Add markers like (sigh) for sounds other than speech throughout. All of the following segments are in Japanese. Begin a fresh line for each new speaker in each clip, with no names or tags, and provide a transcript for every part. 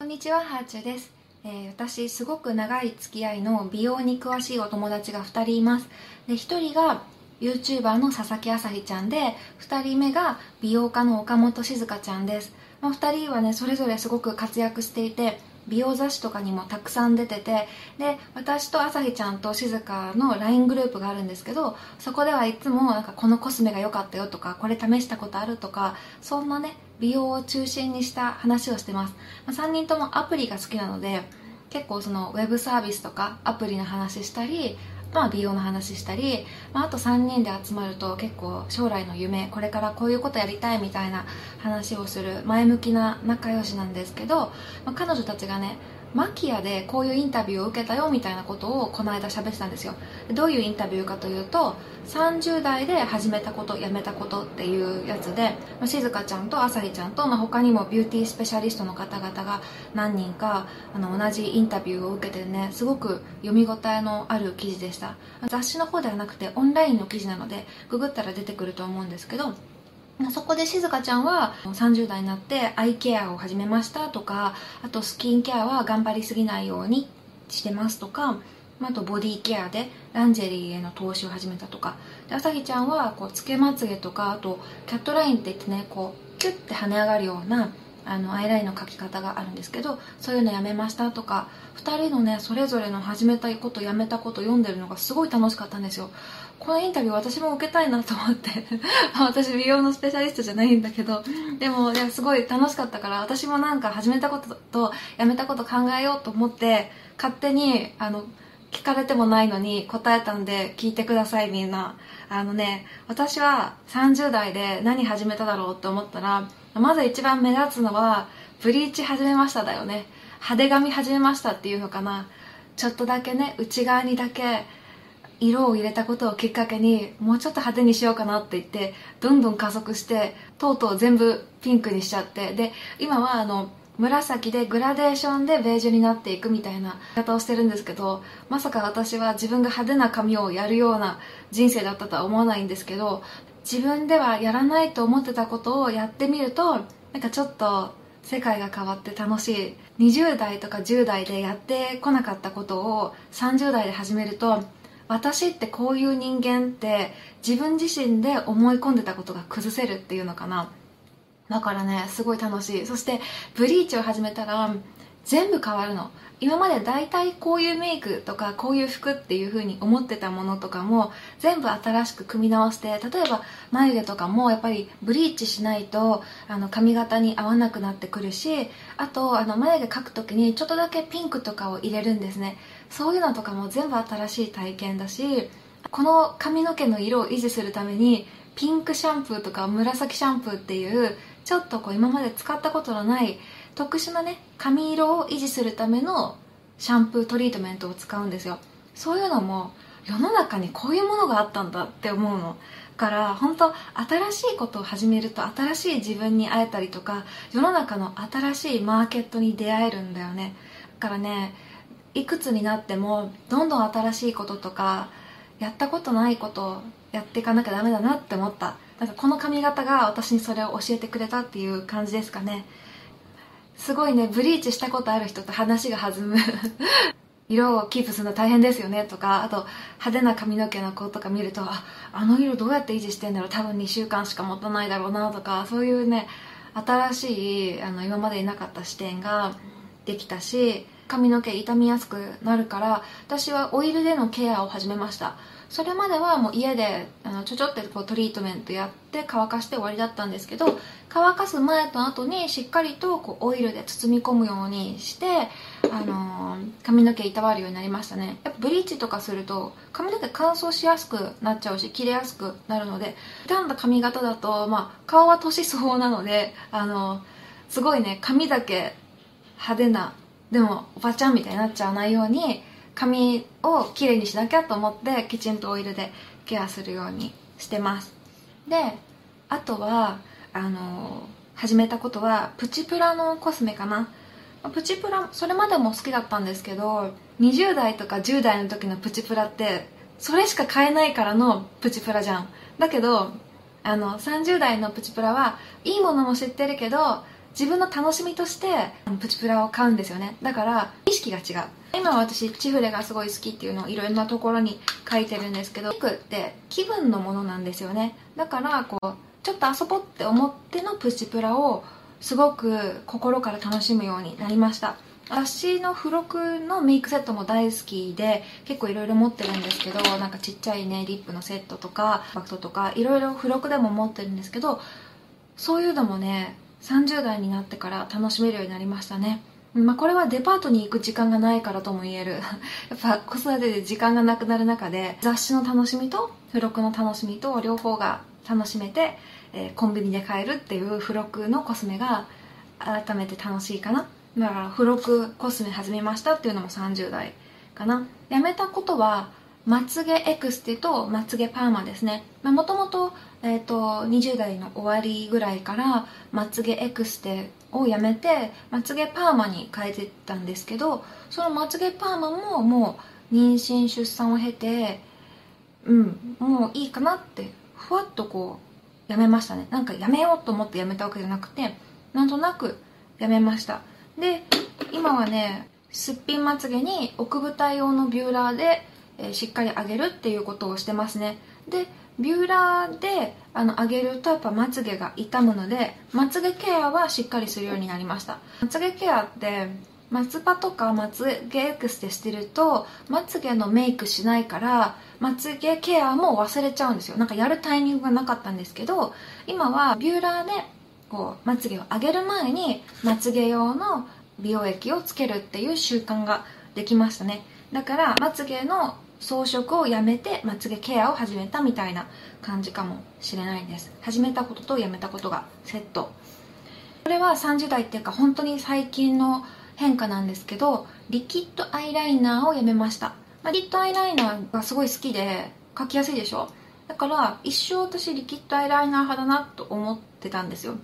こんにちは、ハーチュです、えー私、すごく長い付き合いの美容に詳しいお友達が2人います。で、1人が YouTuber の佐々木あさひちゃんで、2人目が美容家の岡本静香ちゃんです。まあ、2人はね、それぞれすごく活躍していて、美容雑誌とかにもたくさん出ててで私と朝日ちゃんと静香の LINE グループがあるんですけどそこではいつもなんかこのコスメが良かったよとかこれ試したことあるとかそんなね美容を中心にした話をしてます、まあ、3人ともアプリが好きなので結構そのウェブサービスとかアプリの話したりまあ美容の話したり、まあ、あと3人で集まると結構将来の夢これからこういうことやりたいみたいな話をする前向きな仲良しなんですけど、まあ、彼女たちがねマキアでこういうインタビューを受けたよみたいなことをこの間喋ってたんですよ。どういうインタビューかというと30代で始めたことやめたことっていうやつで、まあ、静香ちゃんとあさりちゃんと、まあ、他にもビューティースペシャリストの方々が何人かあの同じインタビューを受けてねすごく読み応えのある記事でした。雑誌の方ではなくてオンラインの記事なのでググったら出てくると思うんですけどそこでしずかちゃんは30代になってアイケアを始めましたとかあとスキンケアは頑張りすぎないようにしてますとかあとボディケアでランジェリーへの投資を始めたとか。で朝日ちゃんはこうつけまつげとかあとキャットラインって言ってねこうキュッて跳ね上がるようなあのアイラインの描き方があるんですけどそういうのやめましたとか2人のねそれぞれの始めたいことやめたこと読んでるのがすごい楽しかったんですよ。このインタビュー私も受けたいなと思って (laughs) 私美容のスペシャリストじゃないんだけどでもいやすごい楽しかったから私もなんか始めたこととやめたこと考えようと思って勝手にあの聞かれてもないのに答えたんで聞いてくださいみんな。あのね私は30代で何始めただろうって思ったらまず一番目立つのはブリーチ始めましただよね。派手髪始めましたっていうのかな。ちょっとだけね内側にだけ色を入れたことをきっかけにもうちょっと派手にしようかなって言ってどんどん加速してとうとう全部ピンクにしちゃって。で今はあの紫でグラデーションでベージュになっていくみたいな方をしてるんですけどまさか私は自分が派手な髪をやるような人生だったとは思わないんですけど自分ではやらないと思ってたことをやってみるとなんかちょっと世界が変わって楽しい。20代とか10代でやってこなかったことを30代で始めると私ってこういう人間って自分自身で思い込んでたことが崩せるっていうのかな。だからねすごい楽しい。そしてブリーチを始めたら全部変わるの。今まで大体こういうメイクとかこういう服っていう風に思ってたものとかも全部新しく組み直して例えば眉毛とかもやっぱりブリーチしないとあの髪型に合わなくなってくるしあとあの眉毛描く時にちょっとだけピンクとかを入れるんですね。そういうのとかも全部新しい体験だしこの髪の毛の色を維持するためにピンクシャンプーとか紫シャンプーっていうちょっとこう今まで使ったことのない特殊なね髪色を維持するためのシャンプートリートメントを使うんですよ。そういうのも世の中にこういうものがあったんだって思うの。から本当新しいことを始めると新しい自分に会えたりとか世の中の新しいマーケットに出会えるんだよね。だからねいくつになってもどんどん新しいこととかやったことないことをやっていかなきゃダメだなって思った。なんかこの髪型が私にそれを教えてくれたっていう感じですかね。すごいねブリーチしたことある人と話が弾む。(laughs) 色をキープするの大変ですよねとかあと派手な髪の毛の子とか見るとああの色どうやって維持してんだろう。多分2週間しか持たないだろうなとかそういうね新しいあの今までになかった視点ができたし髪の毛傷みやすくなるから私はオイルでのケアを始めました。それまではもう家であのちょちょってこうトリートメントやって乾かして終わりだったんですけど乾かす前と後にしっかりとこうオイルで包み込むようにして、あのー髪の毛いたわるようになりましたね。やっぱブリーチとかすると髪の毛乾燥しやすくなっちゃうし切れやすくなるので傷んだ髪型だと、まあ、顔は年相応なので、あのーすごいね髪だけ派手なでもおばちゃんみたいになっちゃわないように髪をきれいにしなきゃと思ってきちんとオイルでケアするようにしてます。であとはあの始めたことはプチプラのコスメかな。プチプラそれまでも好きだったんですけど20代とか10代の時のプチプラってそれしか買えないからのプチプラじゃん。だけどあの30代のプチプラはいいものも知ってるけど自分の楽しみとしてプチプラを買うんですよね。だから意識が違う。今私チフレがすごい好きっていうのをいろんなところに書いてるんですけど服って気分のものなんですよね。だからこうちょっと遊ぼうって思ってのプチプラをすごく心から楽しむようになりました。私の付録のメイクセットも大好きで結構いろいろ持ってるんですけどなんかちっちゃいねリップのセットとかバクトとかいろいろ付録でも持ってるんですけどそういうのもね30代になってから楽しめるようになりましたね。まあ、これはデパートに行く時間がないからとも言える。(laughs) やっぱ子育てで時間がなくなる中で雑誌の楽しみと付録の楽しみと両方が楽しめて、えー、コンビニで買えるっていう付録のコスメが改めて楽しいかな。だから付録コスメ始めましたっていうのも30代かな。やめたことはまつげエクステとまつげパーマですね。もともと20代の終わりぐらいからまつげエクステをやめてまつげパーマに変えてたんですけどそのまつげパーマももう妊娠出産を経てうんもういいかなってふわっとこうやめましたね。なんかやめようと思ってやめたわけじゃなくてなんとなくやめました。で今はねすっぴんまつげに奥舞台用のビューラーで、え、しっかり上げるっていうことをしてますね。でビューラーであの上げるとやっぱまつげが傷むのでまつげケアはしっかりするようになりました。まつげケアってまつパとかまつげエクステしてるとまつげのメイクしないからまつげケアも忘れちゃうんですよ。なんかやるタイミングがなかったんですけど今はビューラーでこうまつげを上げる前にまつげ用の美容液をつけるっていう習慣ができましたね。だからまつげの装飾をやめてまつげケアを始めたみたいな感じかもしれないです。始めたこととやめたことがセット。これは30代っていうか本当に最近の変化なんですけどリキッドアイライナーをやめました、まあ、リッドアイライナーがすごい好きで描きやすいでしょ？だから一生私リキッドアイライナー派だなと思ってたんですよ。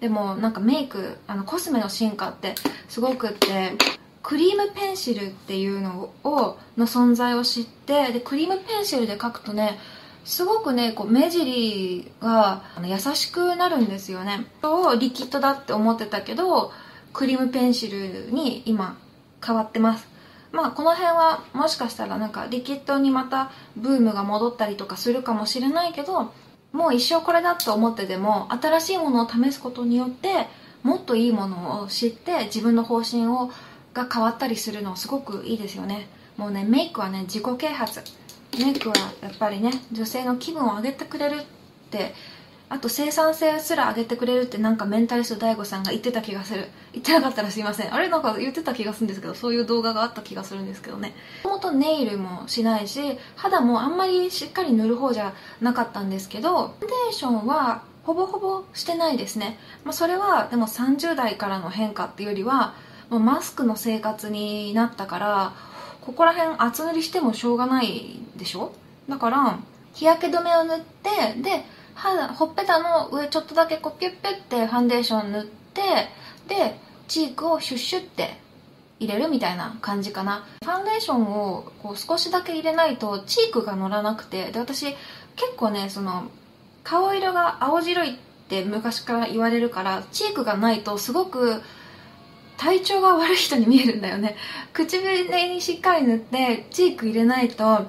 でもなんかメイクあのコスメの進化ってすごくってクリームペンシルっていうのをの存在を知ってでクリームペンシルで描くとねすごくねこう目尻が優しくなるんですよね。をリキッドだって思ってたけどクリームペンシルに今変わってます。まあこの辺はもしかしたらなんかリキッドにまたブームが戻ったりとかするかもしれないけどもう一生これだと思ってでも新しいものを試すことによってもっといいものを知って自分の方針をが変わったりするのすごくいいですよね。もうねメイクはね自己啓発。メイクはやっぱりね女性の気分を上げてくれるってあと生産性すら上げてくれるってなんかメンタリスト DAIGO さんが言ってた気がする。言ってなかったらすいません。あれなんか言ってた気がするんですけどそういう動画があった気がするんですけどね。もともとネイルもしないし肌もあんまりしっかり塗る方じゃなかったんですけどファンデーションはほぼほぼしてないですね、まあ、それはでも30代からの変化っていうよりはもうマスクの生活になったからここら辺厚塗りしてもしょうがないでしょ？だから日焼け止めを塗ってで肌ほっぺたの上ちょっとだけこうピュッピュッてファンデーション塗ってでチークをシュッシュッて入れるみたいな感じかな。ファンデーションをこう少しだけ入れないとチークが乗らなくてで私結構ねその顔色が青白いって昔から言われるからチークがないとすごく体調が悪い人に見えるんだよね。(laughs) 唇にしっかり塗ってチーク入れないと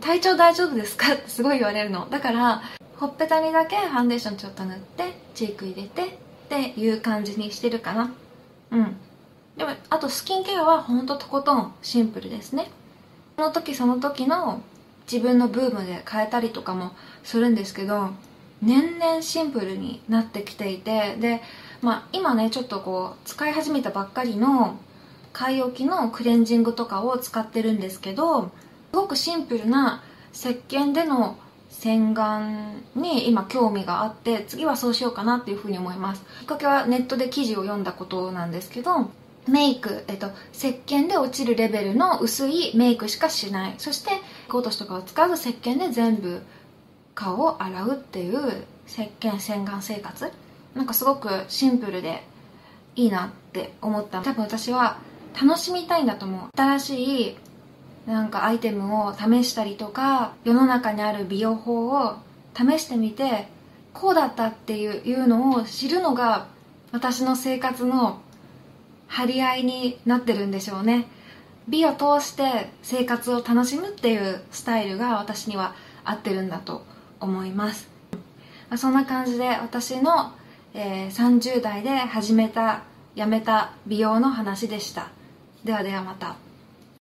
体調大丈夫ですか？ってすごい言われるの。だからほっぺたにだけファンデーションちょっと塗ってチーク入れてっていう感じにしてるかな。うん。でもあとスキンケアはほんととことんシンプルですね。その時その時の自分のブームで変えたりとかもするんですけど年々シンプルになってきていてで、まあ、今ねちょっとこう使い始めたばっかりの買い置きのクレンジングとかを使ってるんですけどすごくシンプルな石鹸での洗顔に今興味があって次はそうしようかなっていうふうに思います。きっかけはネットで記事を読んだことなんですけどメイク、えっと、石鹸で落ちるレベルの薄いメイクしかしない。そしてコート紙とかを使わず石鹸で全部顔を洗うっていう石鹸洗顔生活。なんかすごくシンプルでいいなって思った。多分私は楽しみたいんだと思う。新しいなんかアイテムを試したりとか世の中にある美容法を試してみてこうだったっていうのを知るのが私の生活の張り合いになってるんでしょうね。美を通して生活を楽しむっていうスタイルが私には合ってるんだと思います。そんな感じで私のえー、30代で始めたやめた美容の話でした。ではではまた。